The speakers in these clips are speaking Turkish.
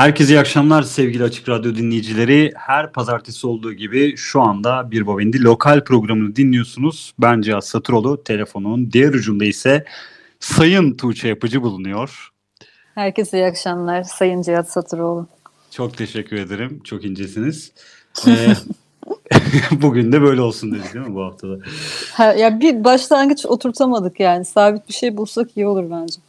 Herkese iyi akşamlar sevgili Açık Radyo dinleyicileri. Her pazartesi olduğu gibi şu anda Bir Babendi lokal programını dinliyorsunuz. Ben Cihat Satıroğlu. Telefonun diğer ucunda ise Sayın Tuğçe Yapıcı bulunuyor. Herkese iyi akşamlar Sayın Cihat Satıroğlu. Çok teşekkür ederim. Çok incesiniz. Ee, bugün de böyle olsun dedik değil mi bu haftada? Ha, ya bir başlangıç oturtamadık yani. Sabit bir şey bulsak iyi olur bence.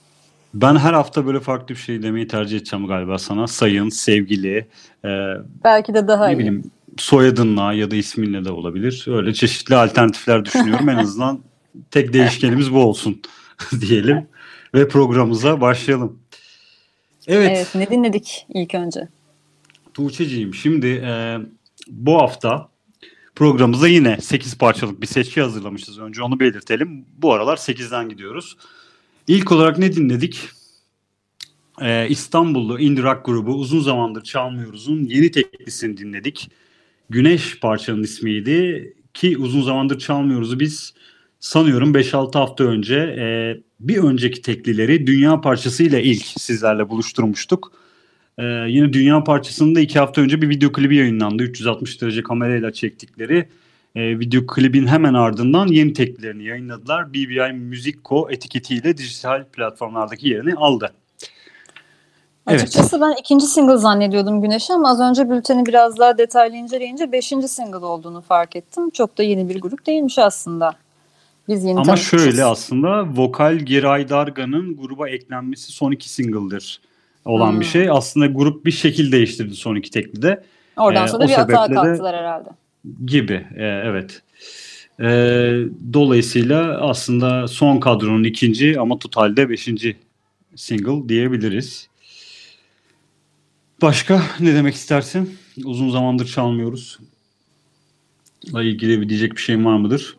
Ben her hafta böyle farklı bir şey demeyi tercih edeceğim galiba sana. Sayın, sevgili. E, Belki de daha ne iyi. Bileyim, soyadınla ya da isminle de olabilir. Öyle çeşitli alternatifler düşünüyorum. en azından tek değişkenimiz bu olsun diyelim. Ve programımıza başlayalım. Evet. evet. Ne dinledik ilk önce? Tuğçe'ciğim şimdi e, bu hafta programımıza yine 8 parçalık bir seçki hazırlamışız. Önce onu belirtelim. Bu aralar 8'den gidiyoruz. İlk olarak ne dinledik? Ee, İstanbullu indie rock grubu Uzun Zamandır Çalmıyoruz'un yeni teklisini dinledik. Güneş parçanın ismiydi ki Uzun Zamandır Çalmıyoruz'u biz sanıyorum 5-6 hafta önce e, bir önceki teklileri Dünya Parçası ile ilk sizlerle buluşturmuştuk. Ee, yine Dünya Parçası'nın da 2 hafta önce bir video klibi yayınlandı. 360 derece kamerayla çektikleri e, video klibin hemen ardından yeni teklilerini yayınladılar. BBI Music Co etiketiyle dijital platformlardaki yerini aldı. Açıkçası evet. ben ikinci single zannediyordum Güneş'i ama az önce bülteni biraz daha detaylı inceleyince beşinci single olduğunu fark ettim. Çok da yeni bir grup değilmiş aslında. Biz yeni Ama şöyle aslında vokal Giray Darga'nın gruba eklenmesi son iki single'dır olan hmm. bir şey. Aslında grup bir şekil değiştirdi son iki teklide. Oradan ee, sonra ee, bir hata kalktılar herhalde. Gibi e, evet. E, dolayısıyla aslında son kadronun ikinci ama totalde beşinci single diyebiliriz. Başka ne demek istersin? Uzun zamandır çalmıyoruz. ile ilgili bir diyecek bir şeyin var mıdır?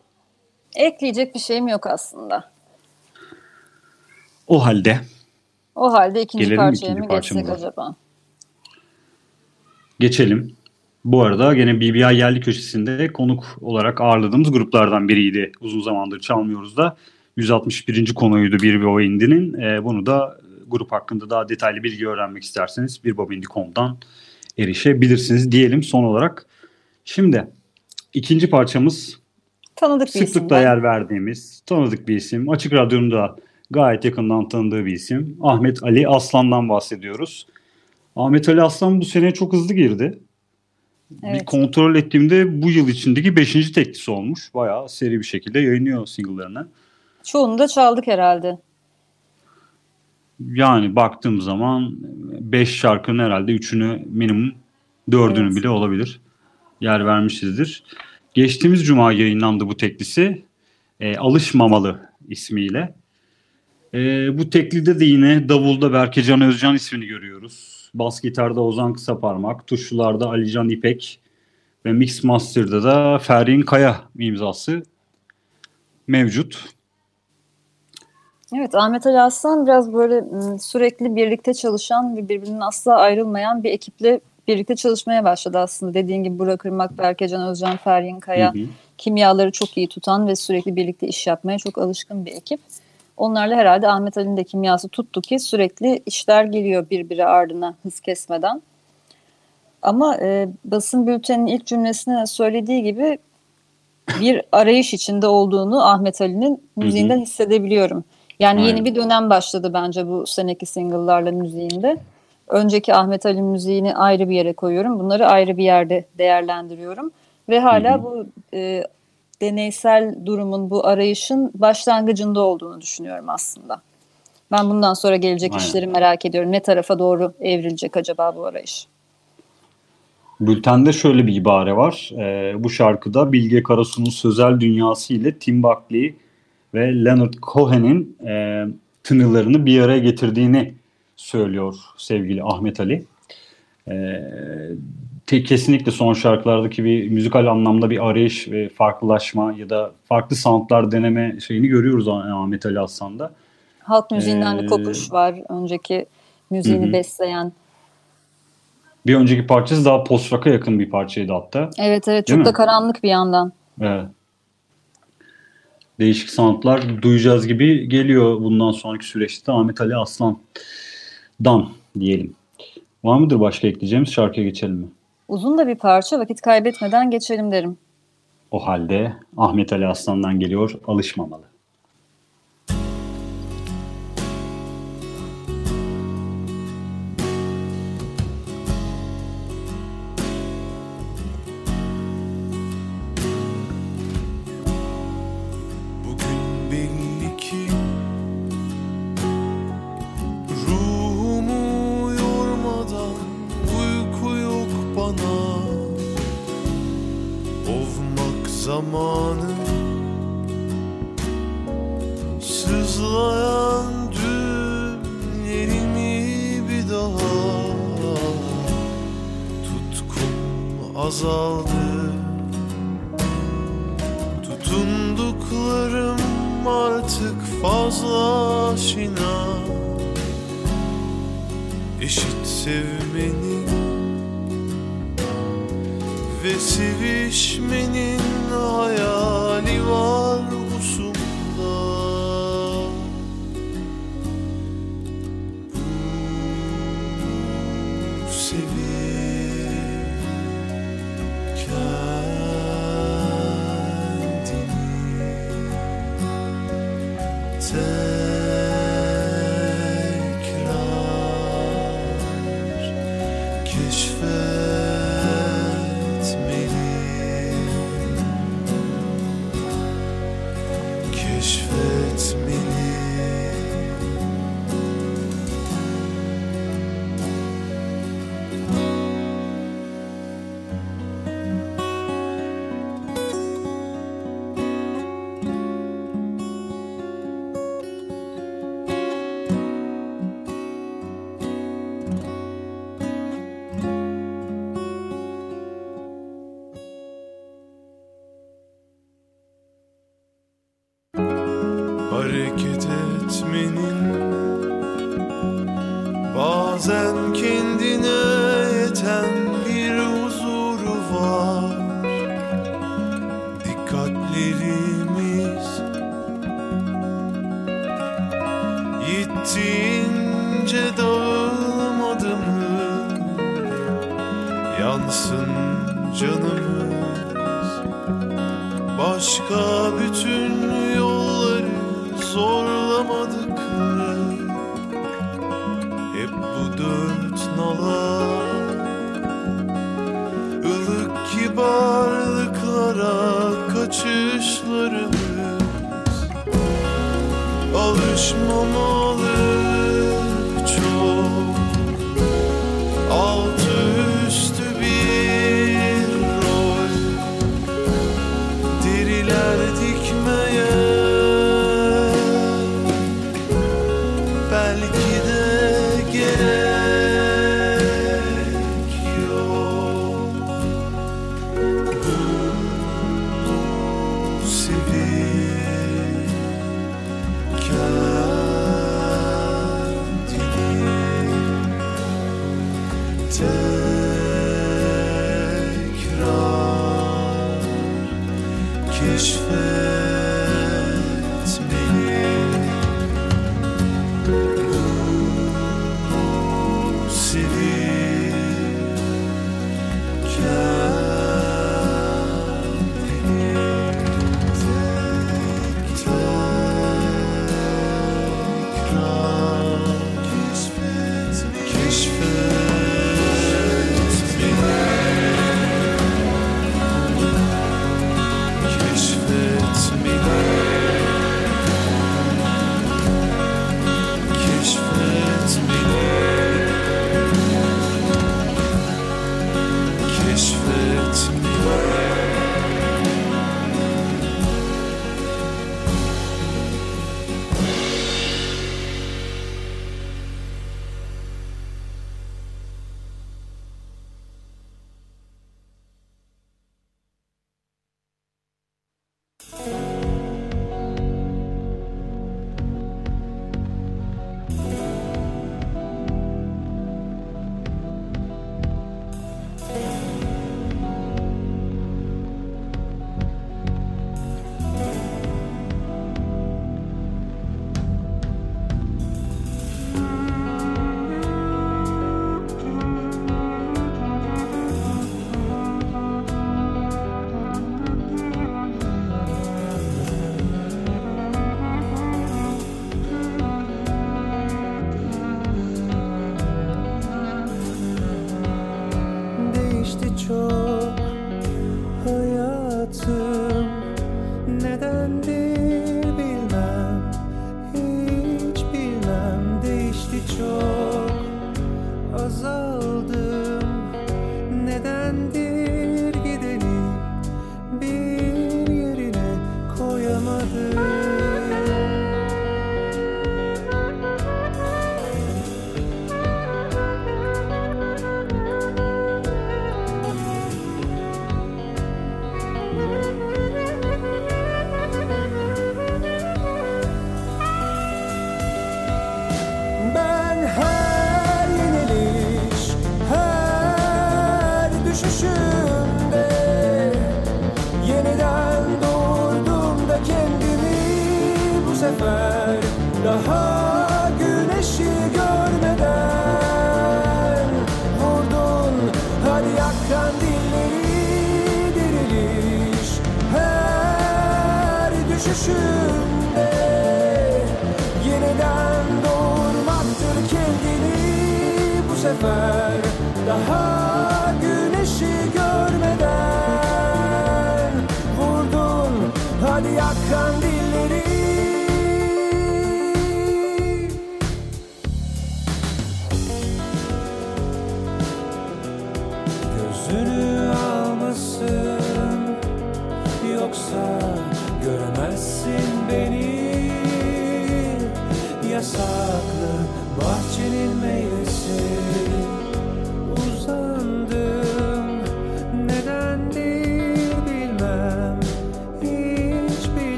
Ekleyecek bir şeyim yok aslında. O halde. O halde ikinci Gelelim parçaya ikinci mı geçsek acaba? Geçelim. Bu arada gene BBI yerli köşesinde konuk olarak ağırladığımız gruplardan biriydi. Uzun zamandır çalmıyoruz da. 161. konuydu Bir Baba Indi'nin. E, bunu da grup hakkında daha detaylı bilgi öğrenmek isterseniz birbabindi.com'dan erişebilirsiniz diyelim son olarak. Şimdi ikinci parçamız tanıdık bir sıklıkla yer verdiğimiz tanıdık bir isim. Açık Radyo'nun da gayet yakından tanıdığı bir isim. Ahmet Ali Aslan'dan bahsediyoruz. Ahmet Ali Aslan bu sene çok hızlı girdi. Evet. Bir kontrol ettiğimde bu yıl içindeki 5. teklisi olmuş. Bayağı seri bir şekilde yayınlıyor single'larını. Çoğunu da çaldık herhalde. Yani baktığım zaman 5 şarkının herhalde 3'ünü minimum 4'ünü evet. bile olabilir. Yer vermişizdir. Geçtiğimiz cuma yayınlandı bu teklisi. E, Alışmamalı ismiyle. E, bu teklide de yine davulda Berke Can Özcan ismini görüyoruz. Bas gitarda Ozan Kısaparmak, tuşlularda Alican İpek ve Mix Master'da da Ferhin Kaya imzası mevcut. Evet Ahmet Ali Aslan biraz böyle sürekli birlikte çalışan ve birbirinden asla ayrılmayan bir ekiple birlikte çalışmaya başladı aslında. Dediğin gibi Burak Irmak, Berkecan Özcan, Feryin Kaya hı hı. kimyaları çok iyi tutan ve sürekli birlikte iş yapmaya çok alışkın bir ekip. Onlarla herhalde Ahmet Ali'nin de kimyası tuttu ki sürekli işler geliyor birbiri ardına hız kesmeden. Ama e, basın bülteninin ilk cümlesine söylediği gibi bir arayış içinde olduğunu Ahmet Ali'nin müziğinden hissedebiliyorum. Yani Aynen. yeni bir dönem başladı bence bu seneki single'larla müziğinde. Önceki Ahmet Ali müziğini ayrı bir yere koyuyorum. Bunları ayrı bir yerde değerlendiriyorum. Ve hala Hı-hı. bu e, deneysel durumun, bu arayışın başlangıcında olduğunu düşünüyorum aslında. Ben bundan sonra gelecek Aynen. işleri merak ediyorum. Ne tarafa doğru evrilecek acaba bu arayış? Bültende şöyle bir ibare var. Ee, bu şarkıda Bilge Karasu'nun sözel dünyası ile Tim Buckley ve Leonard Cohen'in e, tınılarını bir araya getirdiğini söylüyor sevgili Ahmet Ali. E, te, kesinlikle son şarkılardaki bir müzikal anlamda bir arayış ve farklılaşma ya da farklı soundlar deneme şeyini görüyoruz Ahmet Ali Aslan'da. Halk müziğinden ee, bir kopuş var. Önceki müziğini hı. besleyen. Bir önceki parçası daha post rock'a yakın bir parçaydı hatta. Evet evet çok da karanlık bir yandan. Evet değişik soundlar duyacağız gibi geliyor bundan sonraki süreçte Ahmet Ali Aslan'dan diyelim. Var mıdır başka ekleyeceğimiz şarkıya geçelim mi? Uzun da bir parça vakit kaybetmeden geçelim derim. O halde Ahmet Ali Aslan'dan geliyor alışmamalı.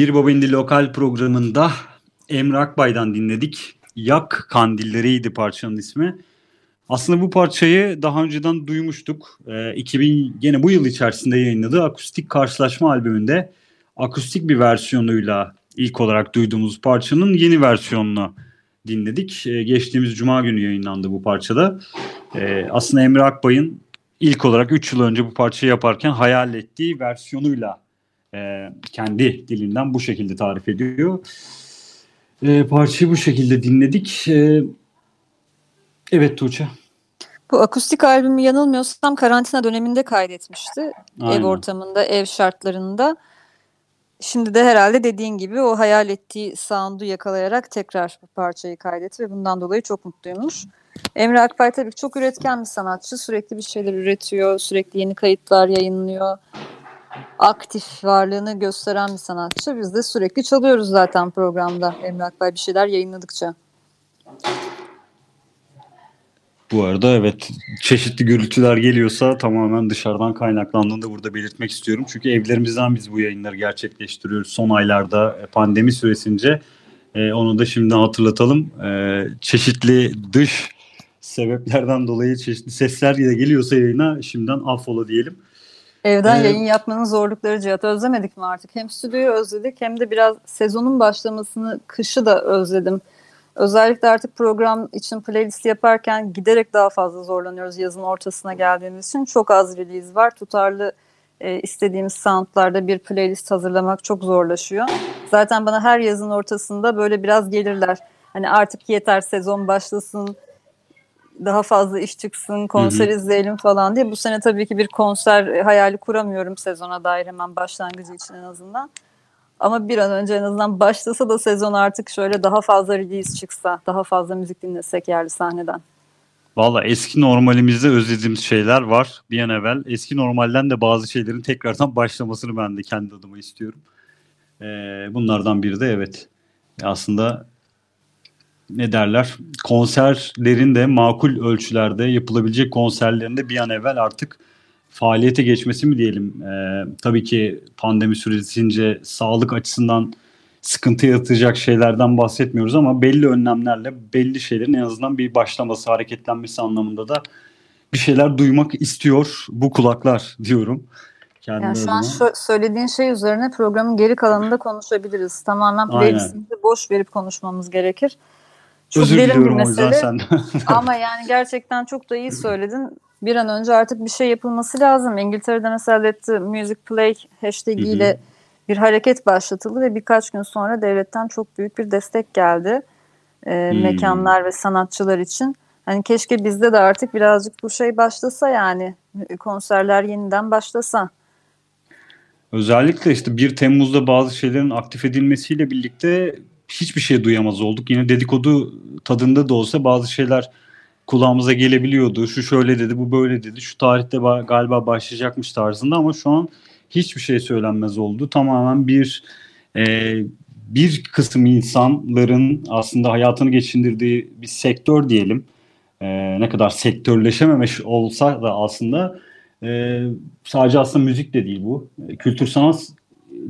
Bir Bobindi Lokal programında Emre Akbay'dan dinledik. Yak Kandilleriydi parçanın ismi. Aslında bu parçayı daha önceden duymuştuk. Ee, 2000 gene bu yıl içerisinde yayınladığı akustik karşılaşma albümünde akustik bir versiyonuyla ilk olarak duyduğumuz parçanın yeni versiyonunu dinledik. Ee, geçtiğimiz cuma günü yayınlandı bu parçada. Ee, aslında Emre Akbay'ın ilk olarak 3 yıl önce bu parçayı yaparken hayal ettiği versiyonuyla e, kendi dilinden bu şekilde tarif ediyor. E, parçayı bu şekilde dinledik. E, evet Tuğçe. Bu akustik albümü yanılmıyorsam karantina döneminde kaydetmişti. Aynen. Ev ortamında, ev şartlarında. Şimdi de herhalde dediğin gibi o hayal ettiği sound'u yakalayarak tekrar bu parçayı kaydetti ve bundan dolayı çok mutluymuş. Emre Akbay tabii çok üretken bir sanatçı. Sürekli bir şeyler üretiyor, sürekli yeni kayıtlar yayınlıyor. Aktif varlığını gösteren bir sanatçı. Biz de sürekli çalıyoruz zaten programda Emre Akbay bir şeyler yayınladıkça. Bu arada evet çeşitli gürültüler geliyorsa tamamen dışarıdan kaynaklandığını da burada belirtmek istiyorum. Çünkü evlerimizden biz bu yayınları gerçekleştiriyoruz son aylarda e, pandemi süresince. E, onu da şimdiden hatırlatalım. E, çeşitli dış sebeplerden dolayı çeşitli sesler de geliyorsa yayına şimdiden affola diyelim. Evden Ee, yayın yapmanın zorlukları Cihat özlemedik mi artık? Hem stüdyoyu özledik hem de biraz sezonun başlamasını, kışı da özledim. Özellikle artık program için playlist yaparken giderek daha fazla zorlanıyoruz yazın ortasına geldiğimiz için. Çok az release var. Tutarlı e, istediğimiz soundlarda bir playlist hazırlamak çok zorlaşıyor. Zaten bana her yazın ortasında böyle biraz gelirler. Hani artık yeter sezon başlasın, daha fazla iş çıksın, konser Hı hı. izleyelim falan diye. Bu sene tabii ki bir konser e, hayali kuramıyorum sezona dair hemen başlangıcı için en azından. Ama bir an önce en azından başlasa da sezon artık şöyle daha fazla release çıksa, daha fazla müzik dinlesek yerli sahneden. Valla eski normalimizde özlediğimiz şeyler var bir an evvel. Eski normalden de bazı şeylerin tekrardan başlamasını ben de kendi adıma istiyorum. Ee, bunlardan biri de evet. Aslında ne derler konserlerin de makul ölçülerde yapılabilecek konserlerin de bir an evvel artık faaliyete geçmesi mi diyelim. Ee, tabii ki pandemi süresince sağlık açısından sıkıntı yaratacak şeylerden bahsetmiyoruz ama belli önlemlerle belli şeylerin en azından bir başlaması, hareketlenmesi anlamında da bir şeyler duymak istiyor bu kulaklar diyorum. Kendi Yani şu an şu söylediğin şey üzerine programın geri kalanında konuşabiliriz. Tamamen playlistimizi boş verip konuşmamız gerekir. Çok Özür derin bir mesele. senden. Ama yani gerçekten çok da iyi söyledin. Bir an önce artık bir şey yapılması lazım. İngiltere'de mesela Let the Music Play hashtag ile bir hareket başlatıldı ve birkaç gün sonra devletten çok büyük bir destek geldi. Ee, Hmm. Mekanlar ve sanatçılar için. Hani keşke bizde de artık birazcık bu şey başlasa yani konserler yeniden başlasa. Özellikle işte 1 Temmuz'da bazı şeylerin aktif edilmesiyle birlikte hiçbir şey duyamaz olduk. Yine dedikodu tadında da olsa bazı şeyler kulağımıza gelebiliyordu. Şu şöyle dedi, bu böyle dedi. Şu tarihte ba- galiba başlayacakmış tarzında ama şu an hiçbir şey söylenmez oldu. Tamamen bir e, bir kısım insanların aslında hayatını geçindirdiği bir sektör diyelim. E, ne kadar sektörleşememiş olsa da aslında e, sadece aslında müzik de değil bu. Kültür sanat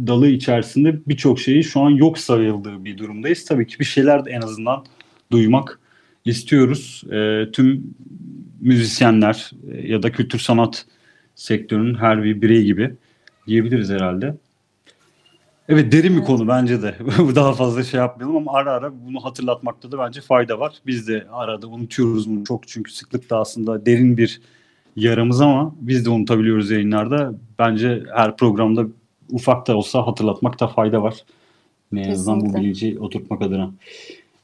dalı içerisinde birçok şeyi şu an yok sayıldığı bir durumdayız. Tabii ki bir şeyler de en azından duymak istiyoruz. E, tüm müzisyenler e, ya da kültür sanat sektörünün her bir bireyi gibi diyebiliriz herhalde. Evet derin bir konu bence de. Daha fazla şey yapmayalım ama ara ara bunu hatırlatmakta da bence fayda var. Biz de arada unutuyoruz bunu çok çünkü sıklıkta aslında derin bir yaramız ama biz de unutabiliyoruz yayınlarda. Bence her programda ufak da olsa hatırlatmakta fayda var. Ne azından bu bilinci oturtmak adına.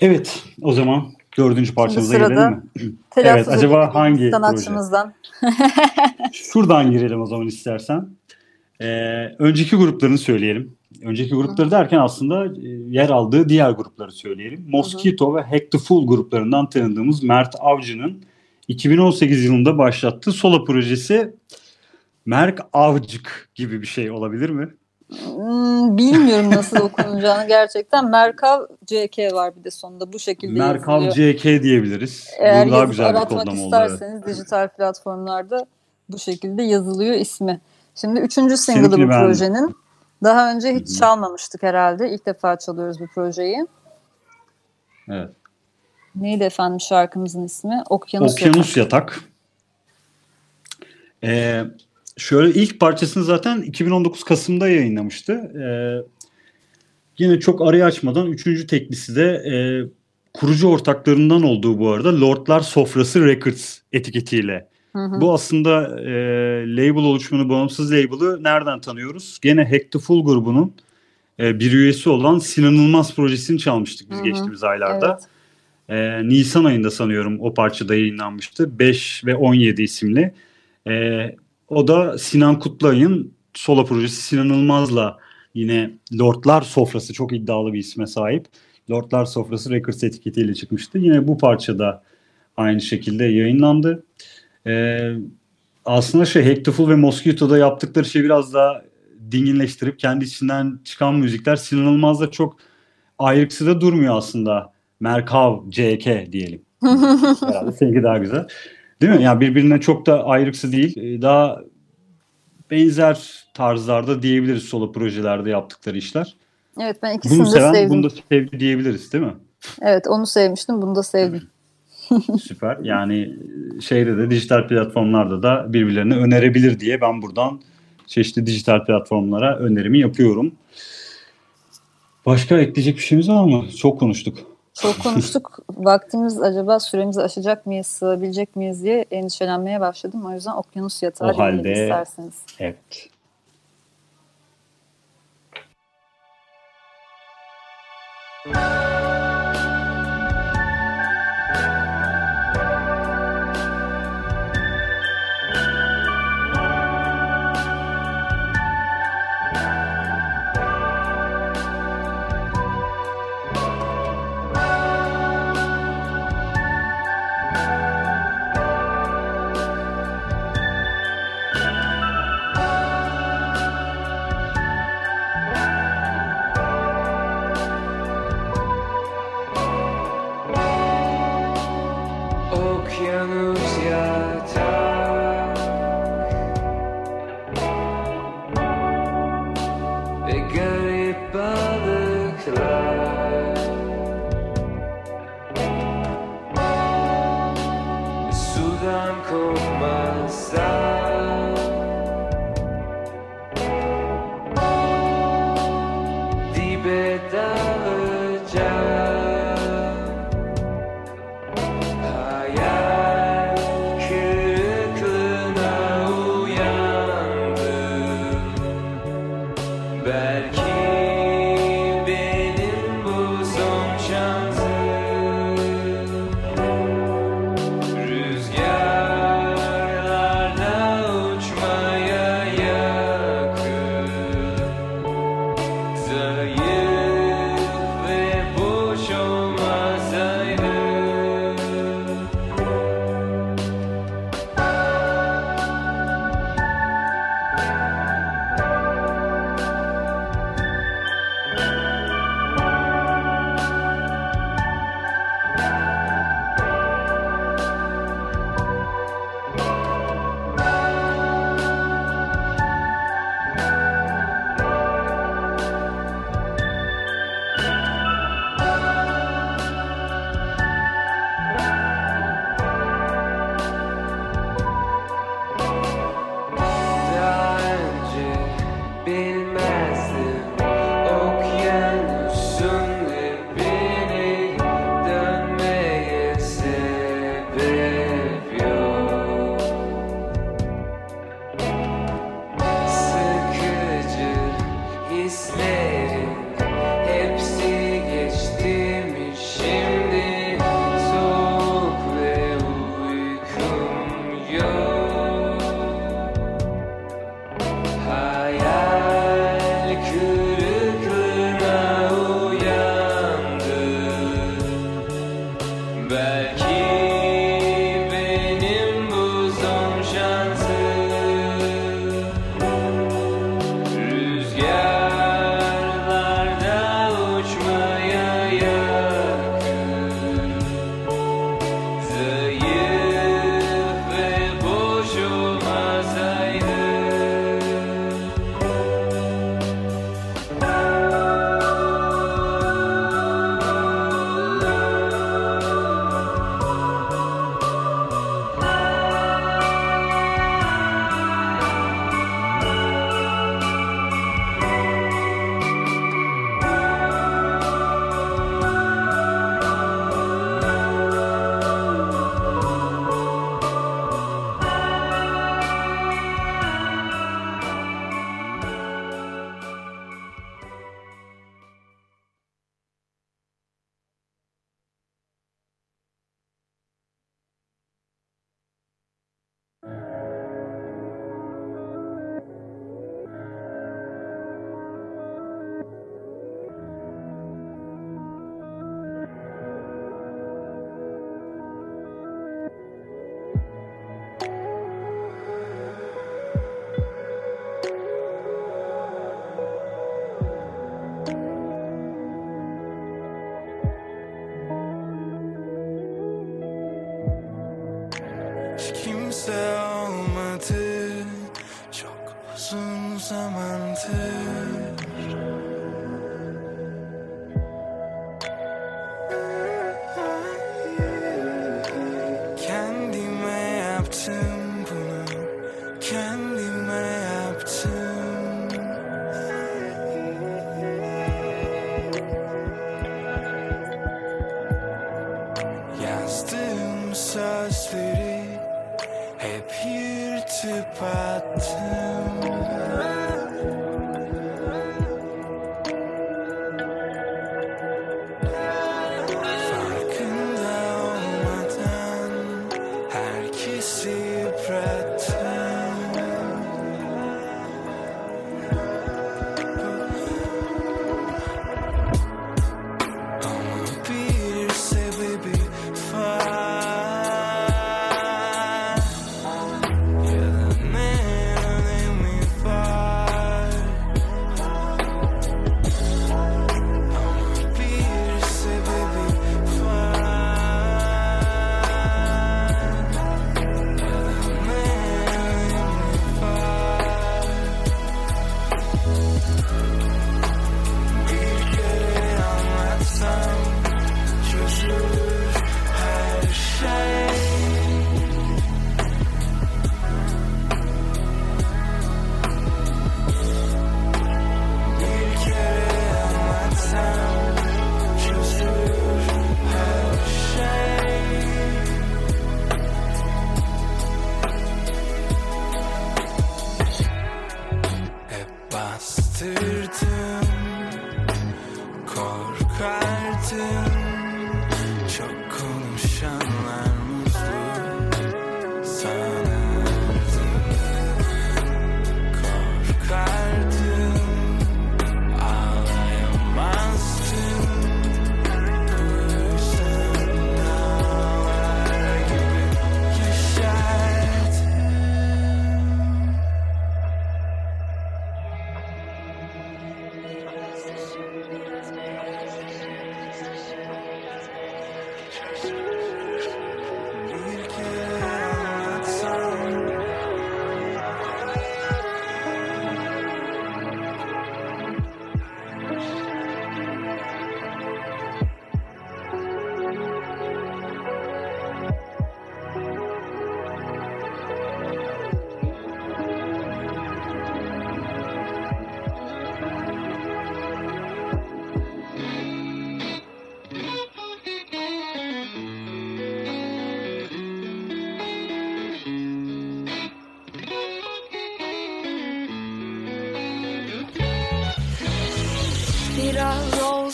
Evet o zaman dördüncü parçamıza gelelim mi? Evet, acaba hangi sanatçımızdan? Şuradan girelim o zaman istersen. Ee, önceki gruplarını söyleyelim. Önceki grupları derken aslında e, yer aldığı diğer grupları söyleyelim. Mosquito ve Hack the Fool gruplarından tanıdığımız Mert Avcı'nın 2018 yılında başlattığı solo projesi Merk Avcık gibi bir şey olabilir mi? Hmm, bilmiyorum nasıl okunacağını gerçekten. Merkav CK var bir de sonunda bu şekilde Merkav yazılıyor. CK diyebiliriz. Eğer Bu daha güzel bir kodlama oldu. isterseniz dijital platformlarda bu şekilde yazılıyor ismi. Şimdi üçüncü single'ı bu beğendim. projenin. Daha önce hiç çalmamıştık herhalde. İlk defa çalıyoruz bu projeyi. Evet. Neydi efendim şarkımızın ismi? Okyanus. Okyanus Yatak. Ee, şöyle ilk parçasını zaten 2019 Kasım'da yayınlamıştı. Ee, yine çok arayı açmadan üçüncü teklisi de e, kurucu ortaklarından olduğu bu arada Lordlar Sofrası Records etiketiyle. Hı hı. Bu aslında e, label oluşumunu, bağımsız label'ı nereden tanıyoruz? Gene Hack the Full grubunun e, bir üyesi olan Sinan Ilmaz projesini çalmıştık biz Hı hı. geçtiğimiz aylarda. Evet. Ee, Nisan ayında sanıyorum o parçada yayınlanmıştı. 5 ve 17 isimli. Ee, o da Sinan Kutlay'ın solo projesi Sinan Ilmaz'la yine Lordlar Sofrası çok iddialı bir isme sahip. Lordlar Sofrası Records etiketiyle çıkmıştı. Yine bu parçada aynı şekilde yayınlandı. Ee, aslında şey Hectorful ve Mosquito'da yaptıkları şey biraz daha dinginleştirip kendi içinden çıkan müzikler Sinan Ilmaz'da çok ayrıksı da durmuyor aslında. Merkav CK diyelim. Herhalde seninki daha güzel. Değil mi? Yani birbirine çok da ayrıksı değil. Ee, Daha benzer tarzlarda diyebiliriz solo projelerde yaptıkları işler. Evet ben ikisini Bunu de seven sevdim. bunu da sevdi diyebiliriz değil mi? Evet onu sevmiştim bunu da sevdim. Süper. Yani şeyde de dijital platformlarda da birbirlerine önerebilir diye ben buradan çeşitli dijital platformlara önerimi yapıyorum. Başka ekleyecek bir şeyimiz var mı? Çok konuştuk. Çok konuştuk. Vaktimiz acaba süremizi aşacak mıyız, sığabilecek miyiz diye endişelenmeye başladım. O yüzden okyanus yatağı O halde- isterseniz. Evet. Okyanus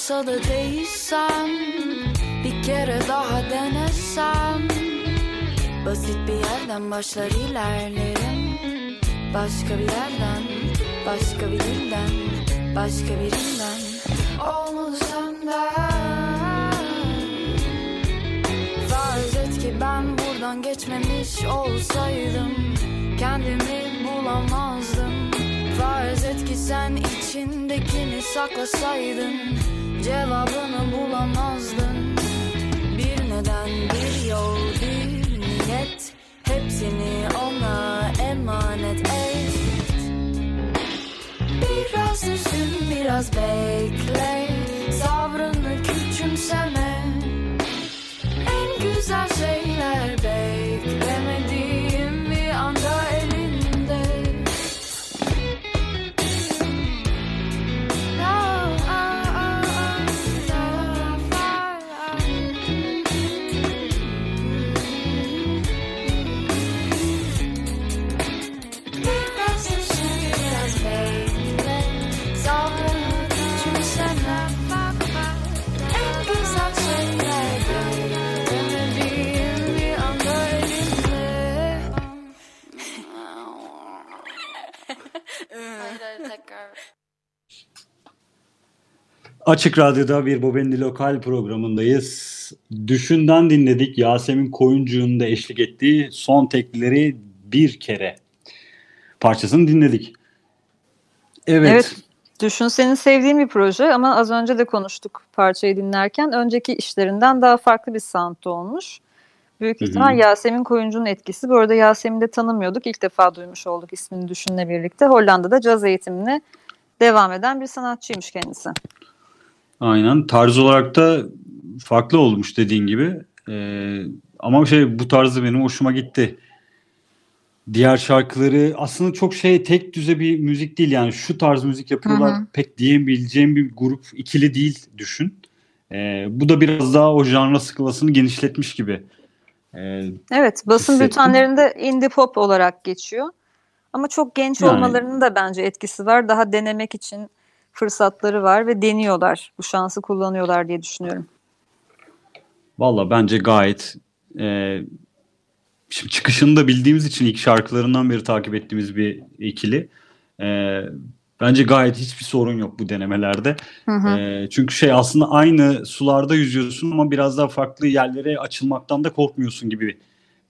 olsa da değişsem Bir kere daha denesem. Basit bir yerden başlar ilerlerim. Başka bir yerden Başka bir dilden Başka birinden Olmadı senden. Farz et ki ben buradan geçmemiş olsaydım Kendimi bulamazdım. Farz et ki sen içindekini saklasaydın Cevabını bulamazdın Bir neden, bir yol, bir niyet. Hepsini ona emanet et. Biraz düşün, biraz bekle Açık Radyo'da bir Bobendi Lokal programındayız. Düşün'den dinledik. Yasemin Koyuncu'nun da eşlik ettiği son teklileri bir kere parçasını dinledik. Evet. Evet. Düşün senin sevdiğin bir proje ama az önce de konuştuk parçayı dinlerken. Önceki işlerinden daha farklı bir sound'da olmuş. Büyük Hı hı. ihtimal Yasemin Koyuncu'nun etkisi. Bu arada Yasemin'i de tanımıyorduk. İlk defa duymuş olduk ismini Düşün'le birlikte. Hollanda'da caz eğitimine devam eden bir sanatçıymış kendisi. Aynen. Tarz olarak da farklı olmuş dediğin gibi. Ee, ama şey bu tarzı benim hoşuma gitti. Diğer şarkıları aslında çok şey tek düze bir müzik değil yani şu tarz müzik yapıyorlar Hı hı. pek diyebileceğim bir grup ikili değil düşün. Ee, bu da biraz daha o janra skalasını genişletmiş gibi. Ee, Evet, basın Hissettim. bültenlerinde indie pop olarak geçiyor. Ama çok genç Yani. olmalarının da bence etkisi var. Daha denemek için fırsatları var ve deniyorlar. Bu şansı kullanıyorlar diye düşünüyorum. Valla bence gayet e, şimdi çıkışını da bildiğimiz için ilk şarkılarından beri takip ettiğimiz bir ikili. E, bence gayet hiçbir sorun yok bu denemelerde. Hı hı. E, çünkü şey aslında aynı sularda yüzüyorsun ama biraz daha farklı yerlere açılmaktan da korkmuyorsun gibi.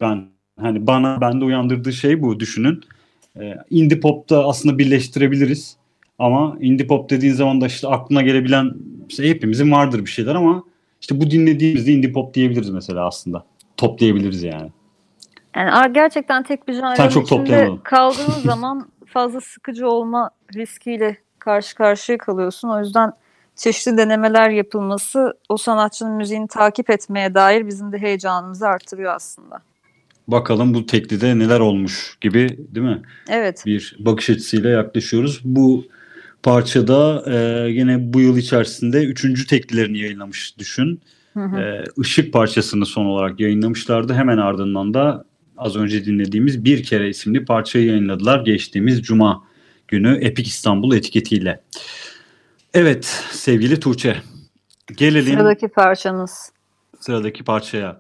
Ben hani bana bende uyandırdığı şey bu düşünün. E, indie pop'ta aslında birleştirebiliriz. Ama indie pop dediğin zaman da işte aklına gelebilen işte hepimizin vardır bir şeyler ama işte bu dinlediğimizde indie pop diyebiliriz mesela aslında. Top diyebiliriz yani. Yani gerçekten tek bir janrın çok içinde toplayamadın. kaldığın zaman fazla sıkıcı olma riskiyle karşı karşıya kalıyorsun. O yüzden çeşitli denemeler yapılması o sanatçının müziğini takip etmeye dair bizim de heyecanımızı artırıyor aslında. Bakalım bu teklide neler olmuş gibi değil mi? Evet. Bir bakış açısıyla yaklaşıyoruz. Bu parçada e, yine bu yıl içerisinde üçüncü teklilerini yayınlamış düşün. Hı hı. E, Işık parçasını son olarak yayınlamışlardı. Hemen ardından da az önce dinlediğimiz Bir Kere isimli parçayı yayınladılar geçtiğimiz Cuma günü Epic İstanbul etiketiyle. Evet sevgili Tuğçe gelelim Sıradaki parçamız. sıradaki parçaya.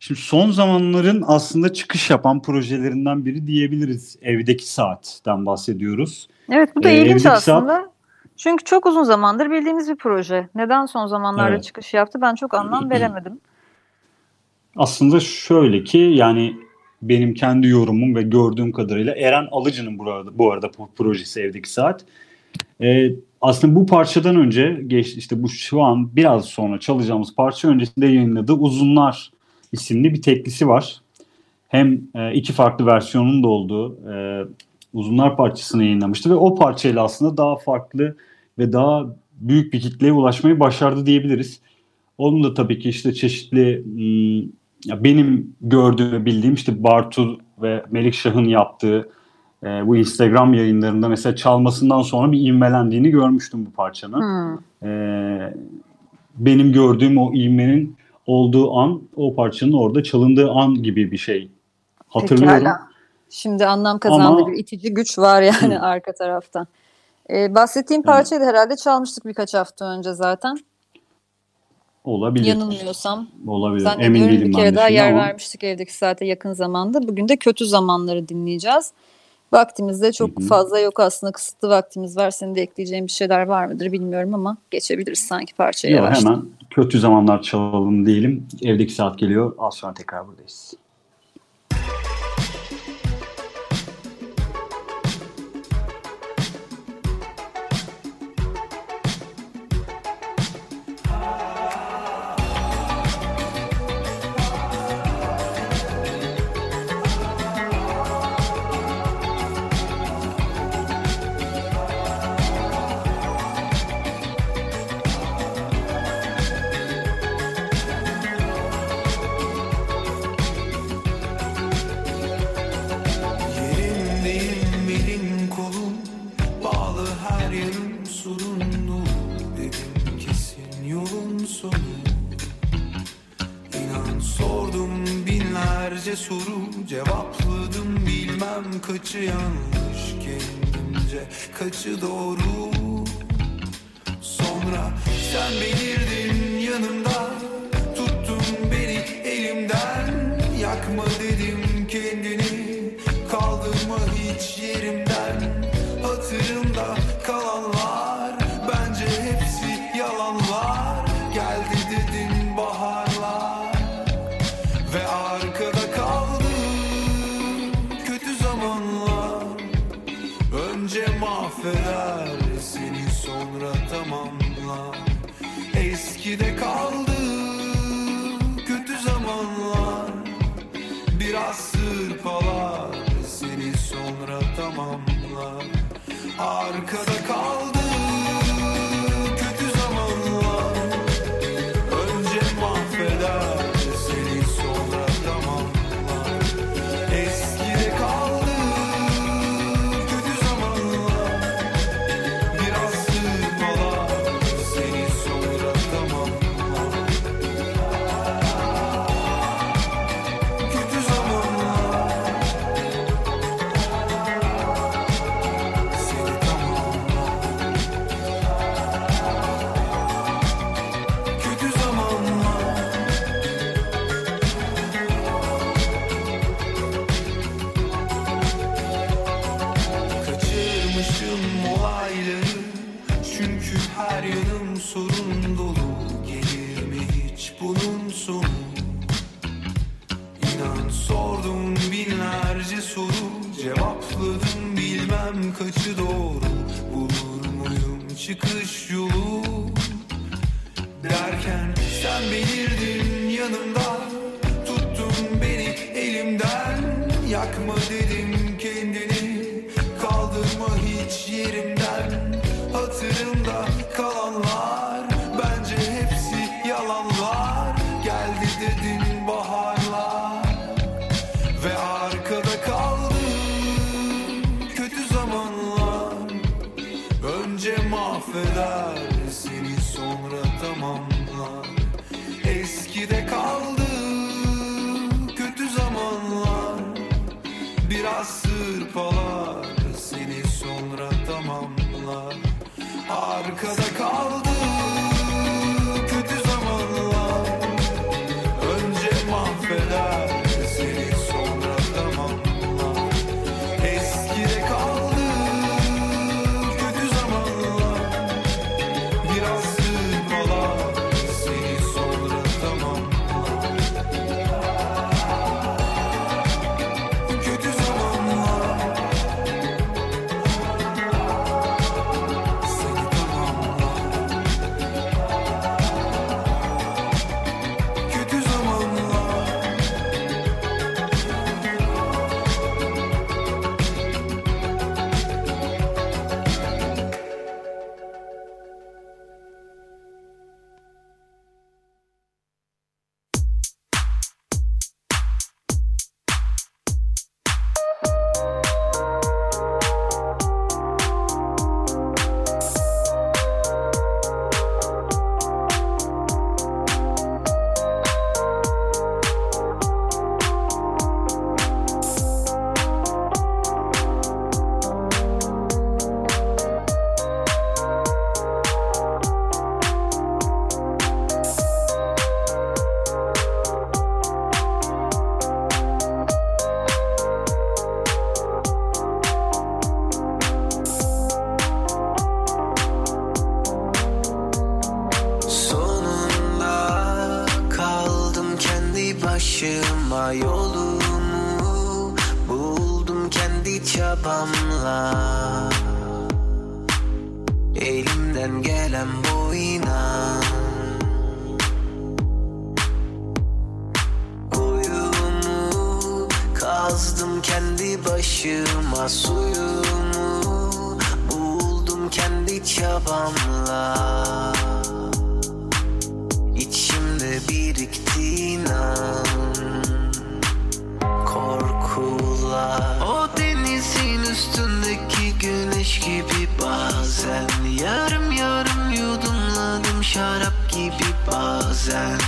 Şimdi son zamanların aslında çıkış yapan projelerinden biri diyebiliriz. Evdeki Saat'ten bahsediyoruz. Evet bu da Ee, ilginç aslında. Çünkü çok uzun zamandır bildiğimiz bir proje. Neden son zamanlarda Evet. çıkış yaptı ben çok anlam veremedim. Aslında şöyle ki yani benim kendi yorumum ve gördüğüm kadarıyla Eren Alıcı'nın bu arada, bu arada projesi Evdeki Saat. Ee, aslında bu parçadan önce geç işte bu şu an biraz sonra çalacağımız parça öncesinde yayınladığı Uzunlar isimli bir teklisi var. Hem e, iki farklı versiyonun da olduğu e, Uzunlar parçasını yayınlamıştı ve o parçayla aslında daha farklı ve daha büyük bir kitleye ulaşmayı başardı diyebiliriz. Onun da tabii ki işte çeşitli hmm, benim gördüğüm ve bildiğim işte Bartu ve Melik Şah'ın yaptığı e, bu Instagram yayınlarında mesela çalmasından sonra bir ivmelendiğini görmüştüm bu parçanın. Hmm. E, benim gördüğüm o ivmenin olduğu an o parçanın orada çalındığı an gibi bir şey hatırlıyorum. Pekala. Şimdi anlam kazandı Ama- bir itici güç var yani arka taraftan. Ee, bahsettiğim parçayı da herhalde çalmıştık birkaç hafta önce zaten. Olabilir. Yanılmıyorsam. Olabilir. Emin değilim bir kere daha yer ama vermiştik evdeki saate yakın zamanda. Bugün de kötü zamanları dinleyeceğiz. Vaktimizde çok Hı hı. fazla yok aslında kısıtlı vaktimiz var. Senin de ekleyeceğin bir şeyler var mıdır bilmiyorum ama geçebiliriz sanki parçaya yavaştan. hemen kötü zamanlar çalalım diyelim. Evdeki saat geliyor. Az sonra tekrar buradayız. Kaçı yanlış Kendimce kaçı doğru çabamla İçimde biriktiğin an Korkular. O denizin üstündeki güneş gibi bazen. Yarım yarım yudumladım şarap gibi bazen.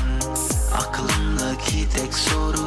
Aklımdaki tek soru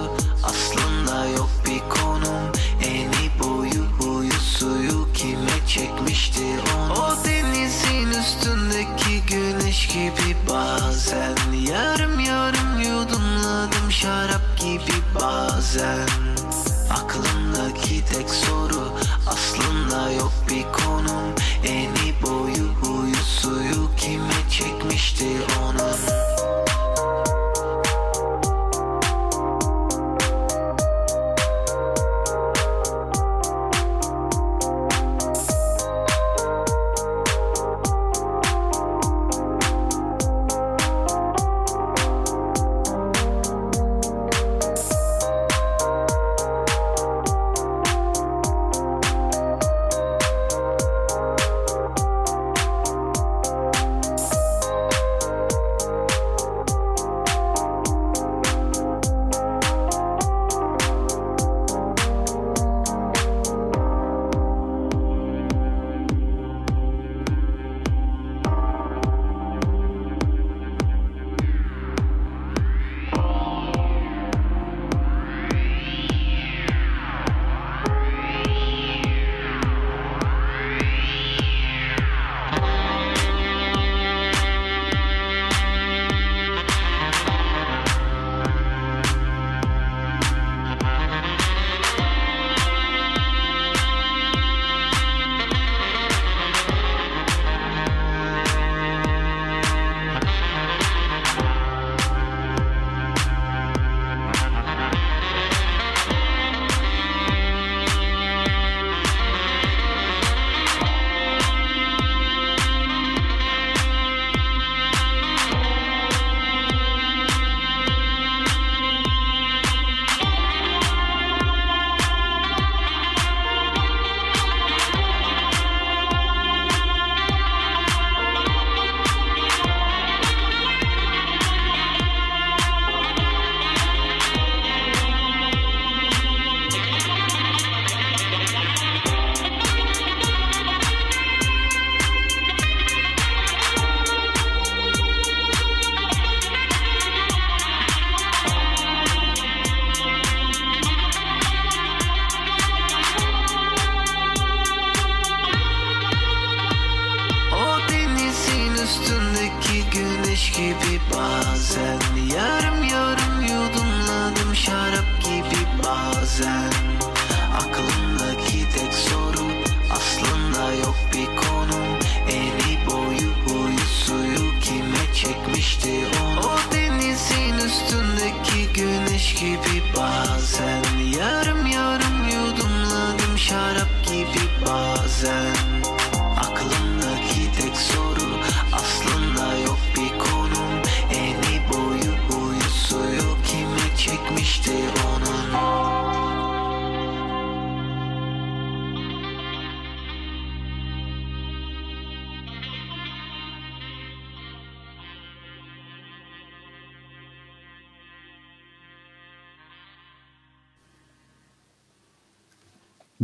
bazen Yarım yarım yudumladım şarap gibi bazen. Aklımdaki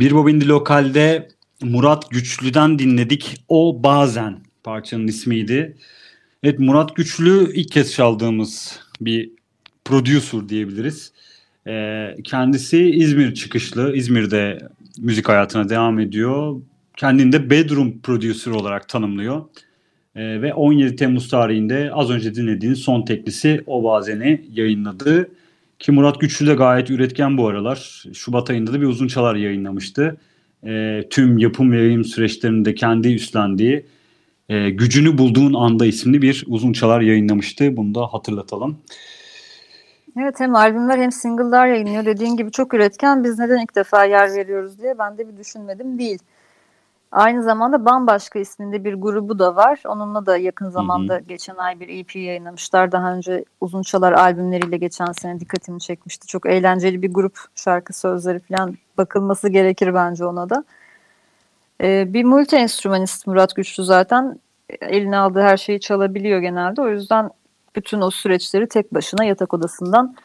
Bir Bobindi Lokal'de Murat Güçlü'den dinledik. O Bazen parçanın ismiydi. Evet Murat Güçlü ilk kez çaldığımız bir producer diyebiliriz. Ee, kendisi İzmir çıkışlı. İzmir'de müzik hayatına devam ediyor. Kendini de bedroom producer olarak tanımlıyor. Ee, ve 17 Temmuz tarihinde az önce dinlediğiniz son teklisi O Bazen'i yayınladı. Ki Murat Güçlü de gayet üretken bu aralar. Şubat ayında da bir uzun çalar yayınlamıştı. Ee, tüm yapım ve yayın süreçlerinde de kendi üstlendiği e, Gücünü Bulduğun Anda isimli bir uzun çalar yayınlamıştı. Bunu da hatırlatalım. Evet hem albümler hem single'lar yayınlıyor. Dediğin gibi çok üretken. Biz neden ilk defa yer veriyoruz diye ben de bir düşünmedim değil. Aynı zamanda Bambaşka isminde bir grubu da var. Onunla da yakın zamanda geçen ay bir EP yayınlamışlar. Daha önce uzun çalar albümleriyle geçen sene dikkatimi çekmişti. Çok eğlenceli bir grup şarkı sözleri falan bakılması gerekir bence ona da. Ee, bir multi enstrümanist Murat Güçlü zaten eline aldığı her şeyi çalabiliyor genelde. O yüzden bütün o süreçleri tek başına yatak odasından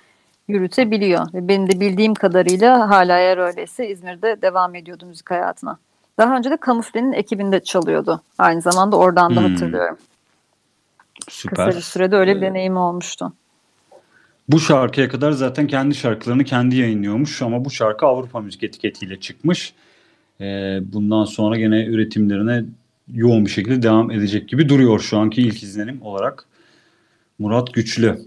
yürütebiliyor. Ve benim de bildiğim kadarıyla hala eğer öyleyse İzmir'de devam ediyordu müzik hayatına. Daha önce de Kamufle'nin ekibinde çalıyordu. Aynı zamanda oradan da Hmm. hatırlıyorum. Süper. Kısa bir sürede öyle bir Ee, deneyimi olmuştu. Bu şarkıya kadar zaten kendi şarkılarını kendi yayınlıyormuş ama bu şarkı Avrupa Müzik etiketiyle çıkmış. Ee, bundan sonra gene üretimlerine yoğun bir şekilde devam edecek gibi duruyor şu anki ilk izlenim olarak. Murat Güçlü.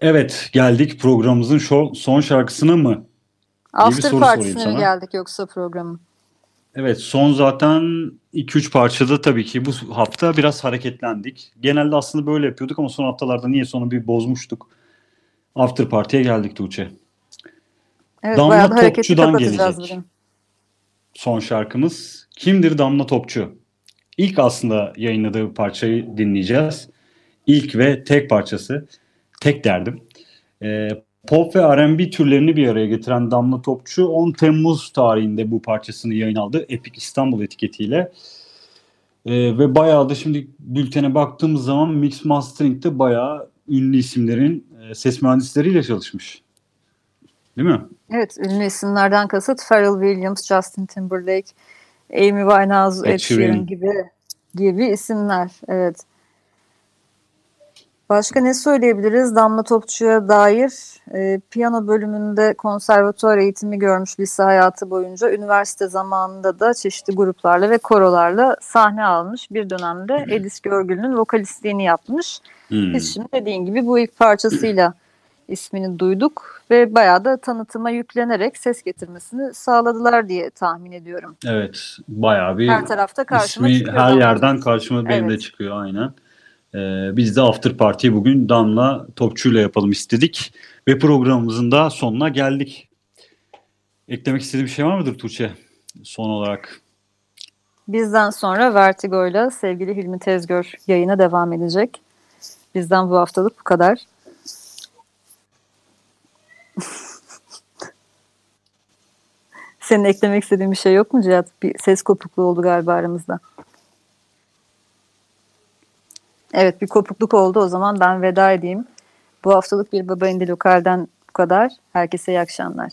Evet geldik programımızın şo- son şarkısına mı? After Party'sine mi geldik yoksa programın? Evet son zaten 2-3 parçada tabii ki bu hafta biraz hareketlendik. Genelde aslında böyle yapıyorduk ama son haftalarda niye sonu bir bozmuştuk. After Party'ye geldik Tuğçe. Evet Damla da Topçu'dan gelecek. bugün. son şarkımız. Kimdir Damla Topçu? İlk aslında yayınladığı parçayı dinleyeceğiz. İlk ve tek parçası. Tek derdim. Ee, pop ve R&B türlerini bir araya getiren Damla Topçu 10 Temmuz tarihinde bu parçasını yayın aldı. Epic İstanbul etiketiyle. Ee, ve bayağı da şimdi bültene baktığımız zaman Mix Mastering'de bayağı ünlü isimlerin e, ses mühendisleriyle çalışmış. Değil mi? Evet ünlü isimlerden kasıt Pharrell Williams, Justin Timberlake, Amy Winehouse, Ed Sheeran. gibi gibi isimler. Evet. Başka ne söyleyebiliriz? Damla Topçu'ya dair e, piyano bölümünde konservatuvar eğitimi görmüş lise hayatı boyunca. Üniversite zamanında da çeşitli gruplarla ve korolarla sahne almış. Bir dönemde Edis Görgül'ün vokalistliğini yapmış. Hmm. Biz şimdi dediğin gibi bu ilk parçasıyla ismini duyduk ve bayağı da tanıtıma yüklenerek ses getirmesini sağladılar diye tahmin ediyorum. Evet, bayağı bir Her tarafta karşıma ismi çıkıyor. her yerden karşıma benim de Evet. çıkıyor aynen. Ee, biz de After Party'yi bugün Damla Topçu'yla yapalım istedik ve programımızın da sonuna geldik. Eklemek istediği bir şey var mıdır Tuğçe son olarak? Bizden sonra Vertigo'yla sevgili Hilmi Tezgör yayına devam edecek. Bizden bu haftalık bu kadar. Senin eklemek istediğin bir şey yok mu Cihat? Bir ses kopukluğu oldu galiba aramızda. Evet bir kopukluk oldu o zaman ben veda edeyim. Bu haftalık bir Baba İndi Lokal'den bu kadar. Herkese iyi akşamlar.